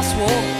crosswalk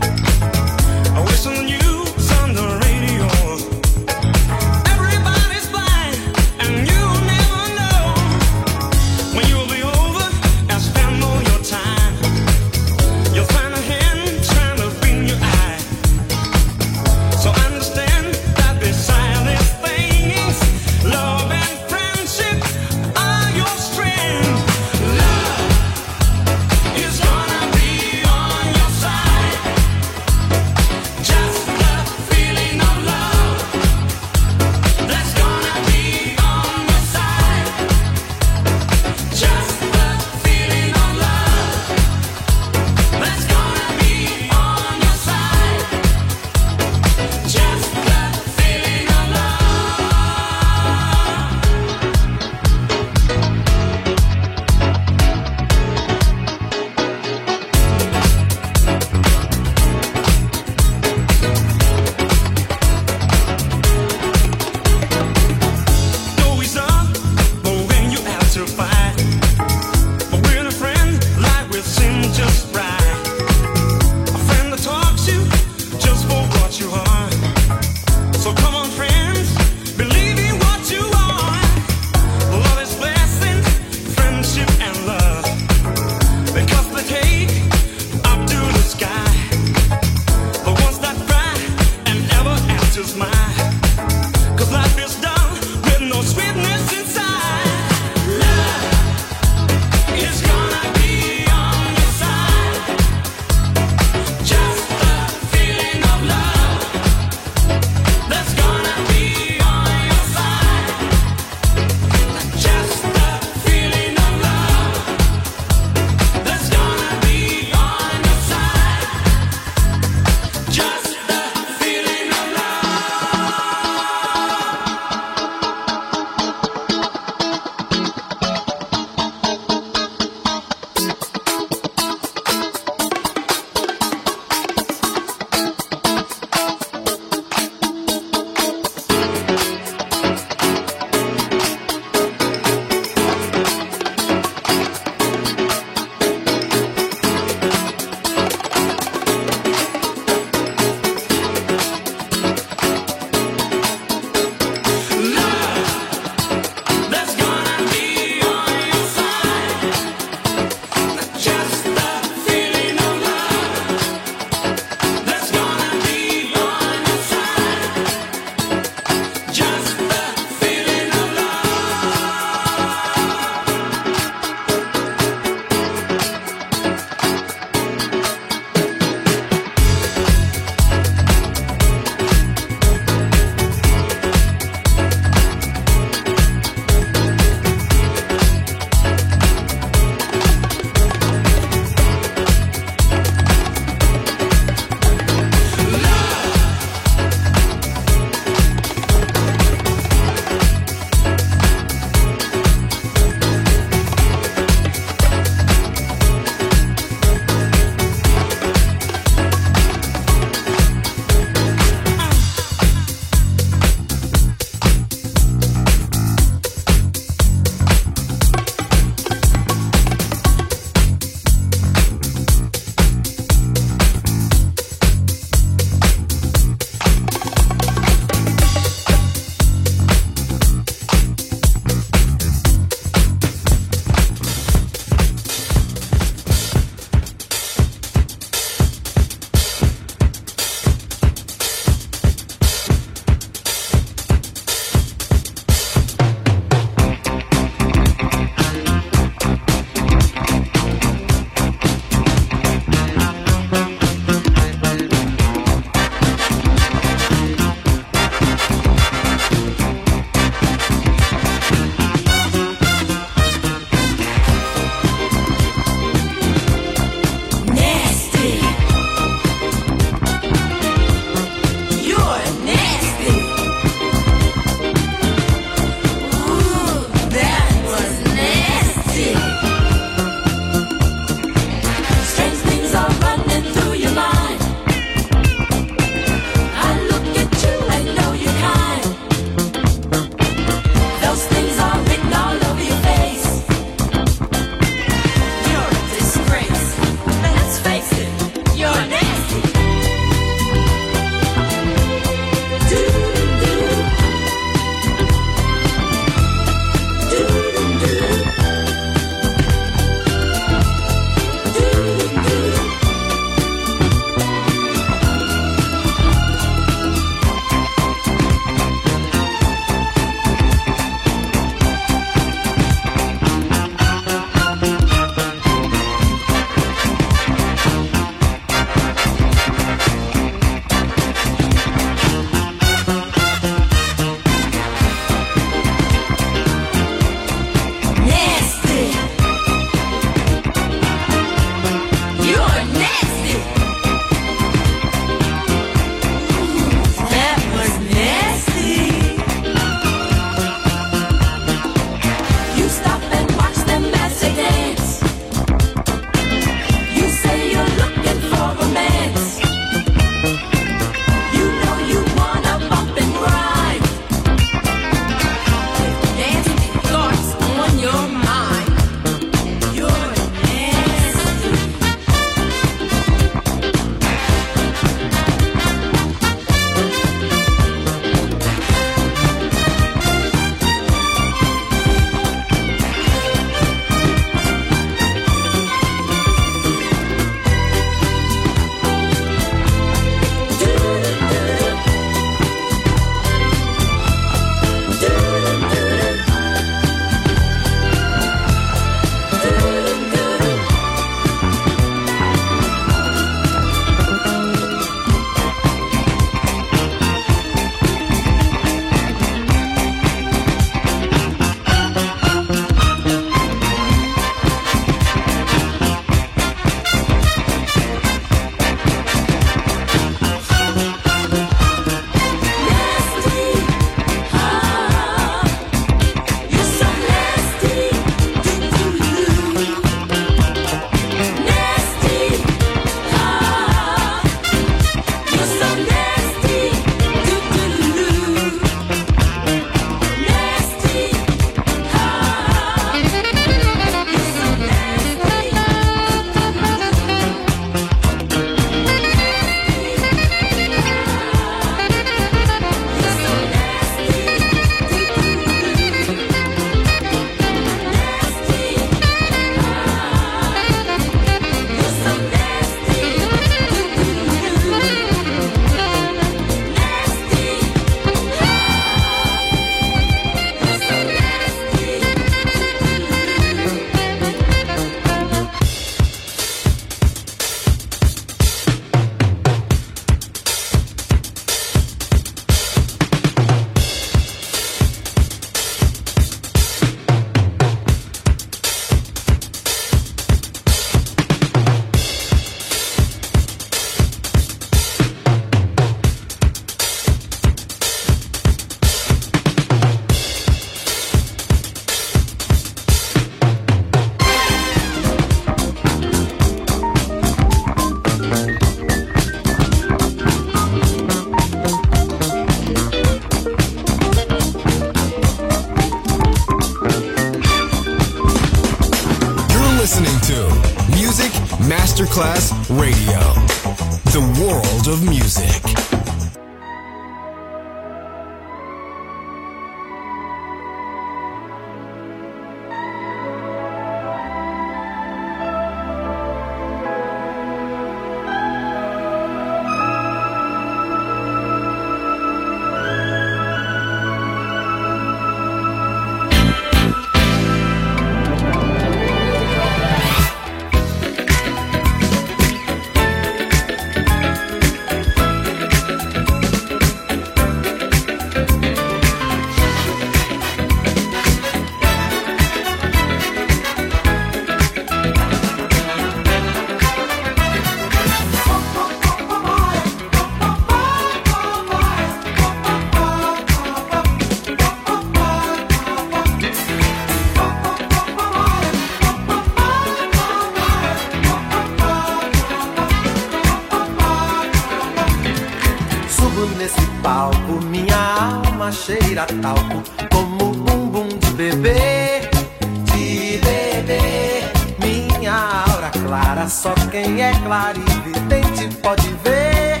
Só quem é clarividente pode ver.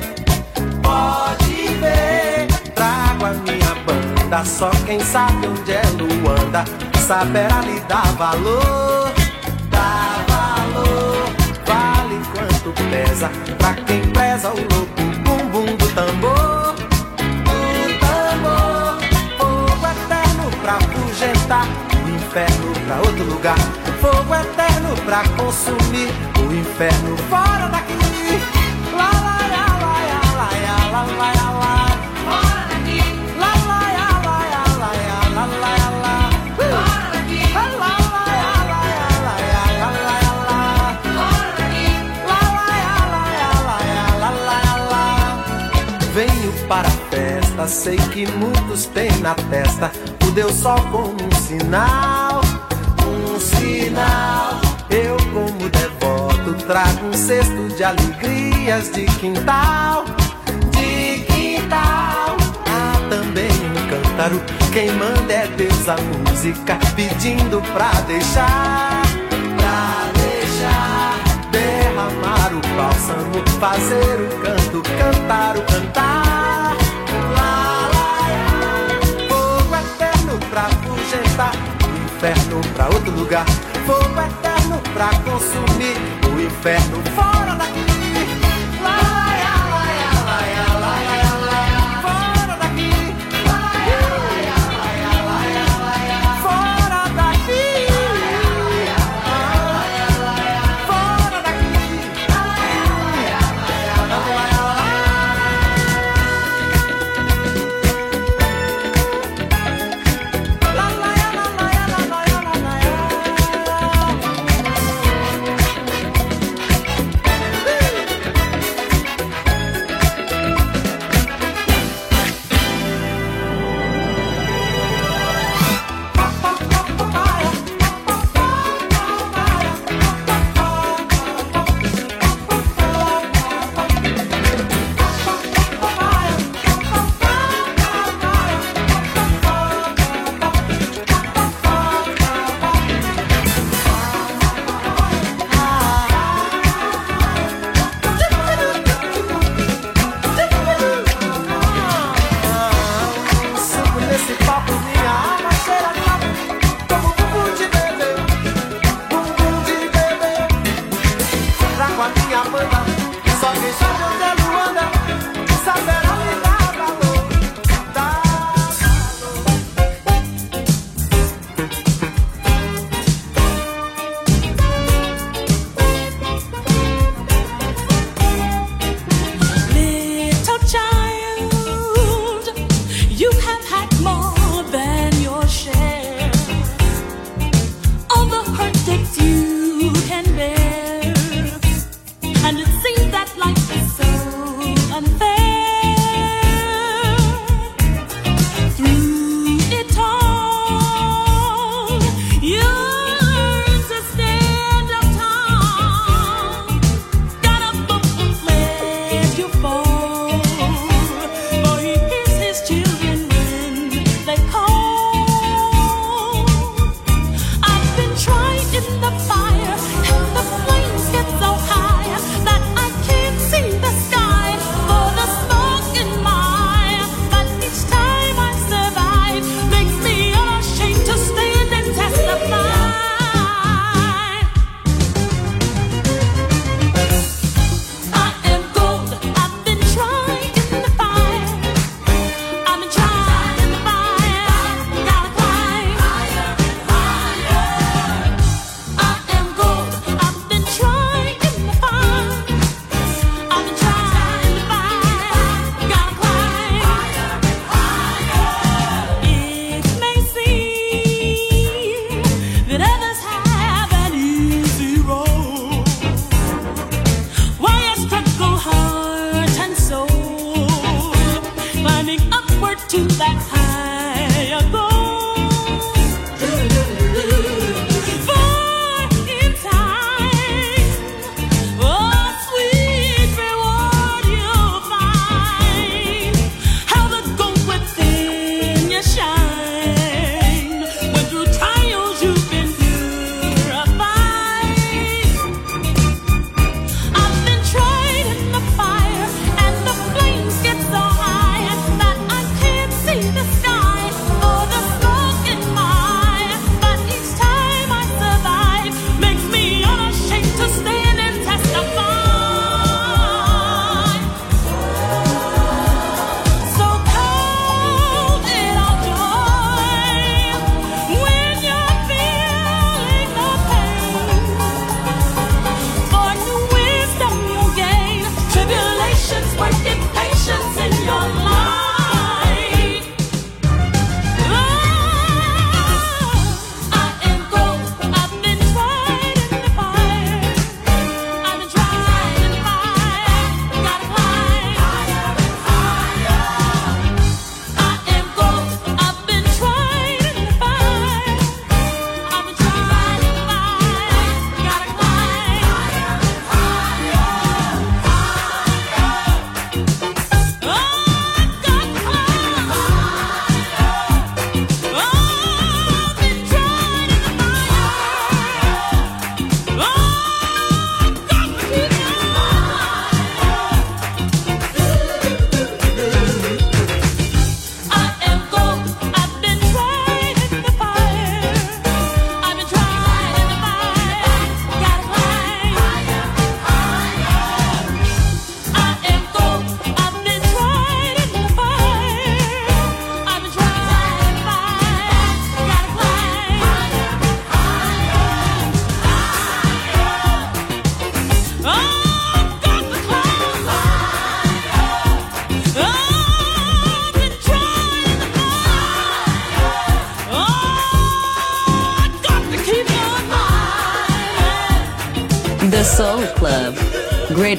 Pode ver, trago a minha banda. Só quem sabe onde é Luanda. Saberá lhe dar valor. Dar valor. Vale quanto pesa. Pra quem preza o louco bumbum do tambor. Do tambor. Fogo eterno pra afugentar O inferno pra outro lugar. Fogo eterno pra consumir Inferno fora daqui Lá, lá, lá, lá, lá, lá, lá, lá, lá, lá. Fora daqui. Lá, lá, lá, lá, lá, lá, lá, lá, lá. Fora daqui. Lá, lá, lá, lá, lá, lá, lá, lá, lá. Fora daqui. Lá, lá, lá, lá, lá, lá, lá, lá. Venho para festa, sei que muitos têm na testa o Deus Sol como um sinal, trago um cesto de alegrias de quintal, de quintal. Há também um cântaro, quem manda é Deus a música, pedindo pra deixar, pra deixar derramar o bálsamo, fazer o canto, cantar o cantar. Lá, lá. Fogo eterno pra afugentar, o inferno pra outro lugar. Fogo eterno pra consumir, o inferno fora daqui.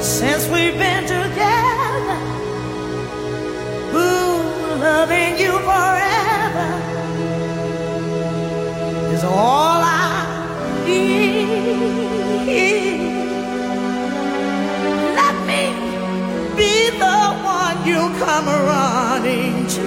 since we've been together. Ooh, loving you forever is all I need. Let me be the one you come running to.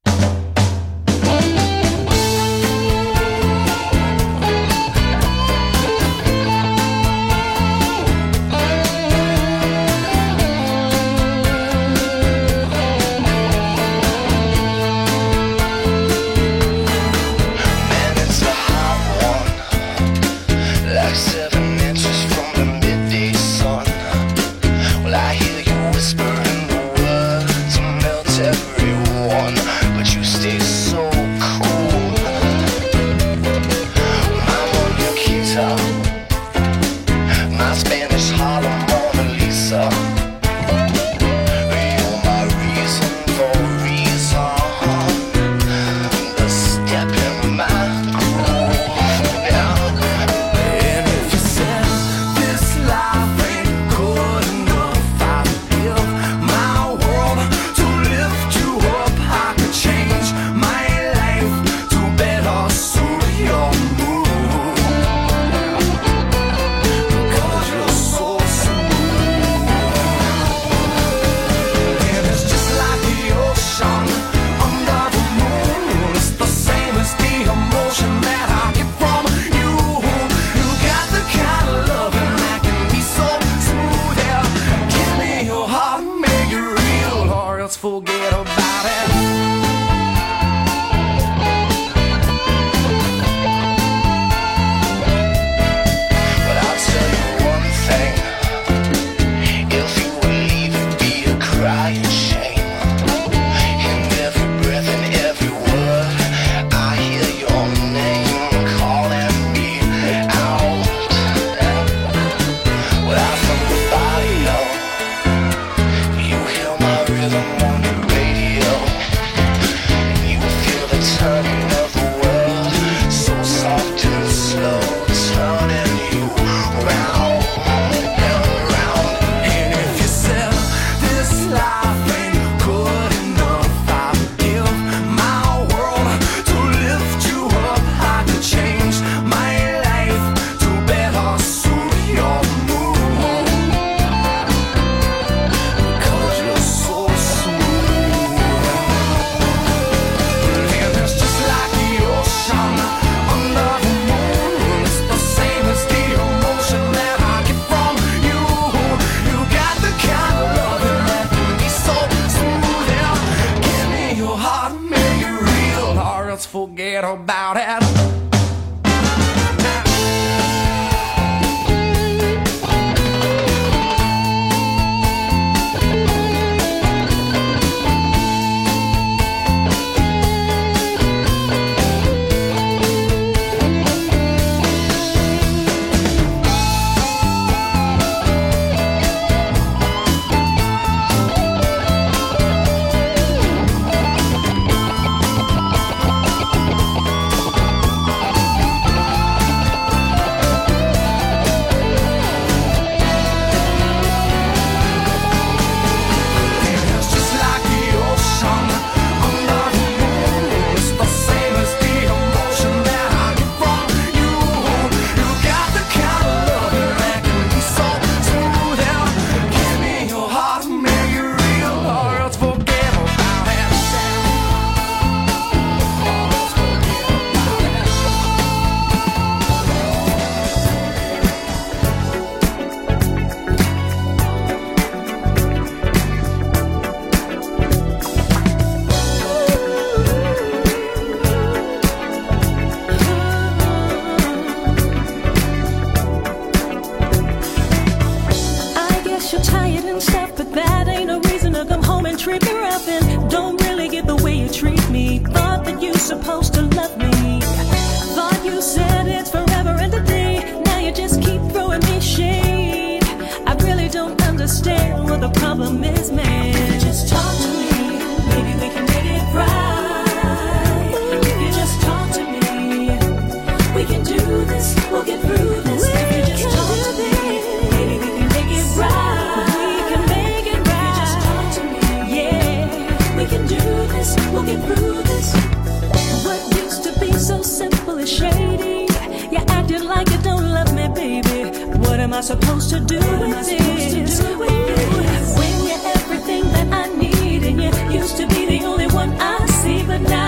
Supposed to do what with this? With this? When you're everything that I need, and you used to be the only one I see, but now.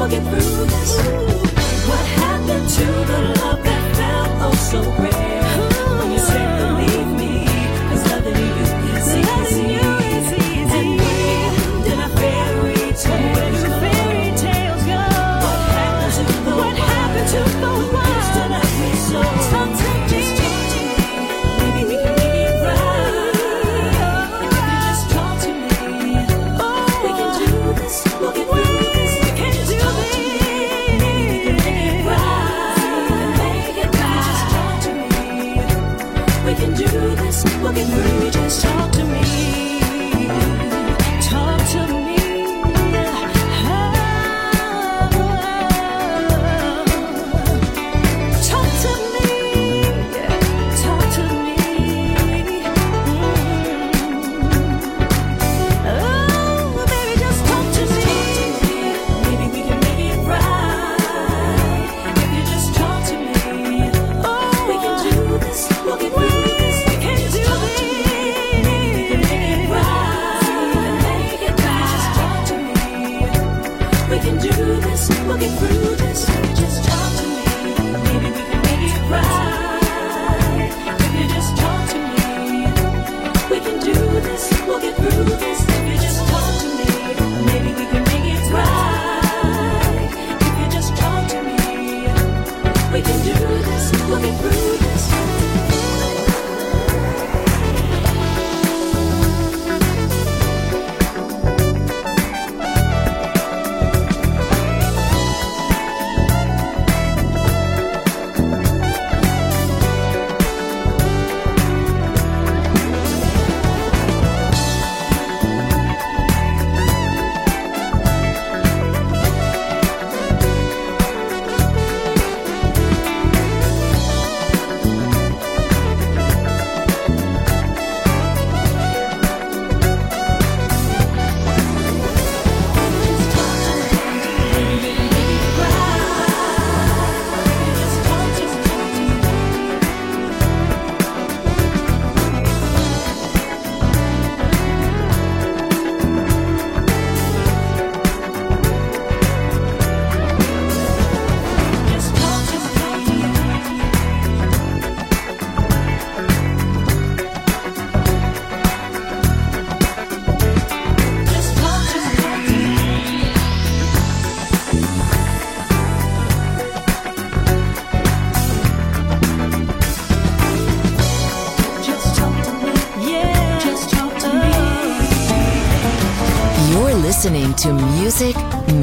We'll get through this. What happened to the love that felt oh so great?